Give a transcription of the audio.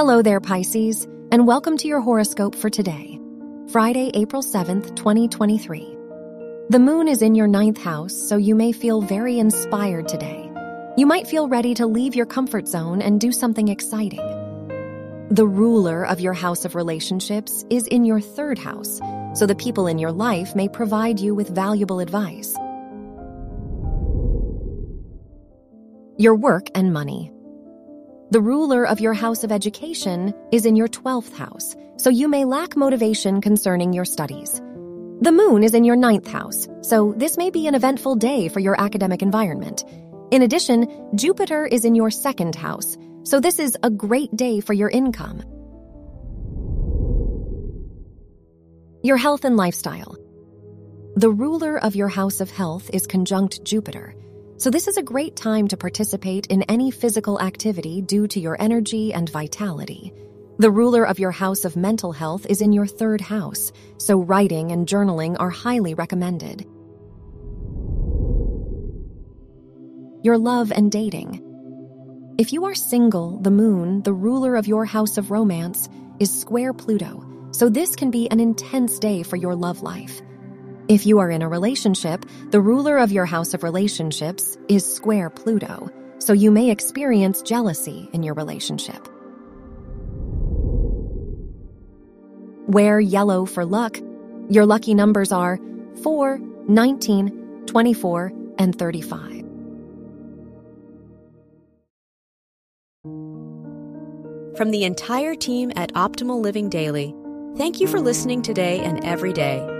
Hello there, Pisces, and welcome to your horoscope for today, Friday, April 7th, 2023. The moon is in your ninth house, so you may feel very inspired today. You might feel ready to leave your comfort zone and do something exciting. The ruler of your house of relationships is in your third house, so the people in your life may provide you with valuable advice. Your work and money. The ruler of your house of education is in your 12th house, so you may lack motivation concerning your studies. The moon is in your ninth house, so this may be an eventful day for your academic environment. In addition, Jupiter is in your second house, so this is a great day for your income. Your health and lifestyle. The ruler of your house of health is conjunct Jupiter, so this is a great time to participate in any physical activity due to your energy and vitality. The ruler of your house of mental health is in your third house, so writing and journaling are highly recommended. Your love and dating. If you are single, the moon, the ruler of your house of romance, is square Pluto, so this can be an intense day for your love life. If you are in a relationship, the ruler of your house of relationships is square Pluto, so you may experience jealousy in your relationship. Wear yellow for luck. Your lucky numbers are 4, 19, 24, and 35. From the entire team at Optimal Living Daily, thank you for listening today and every day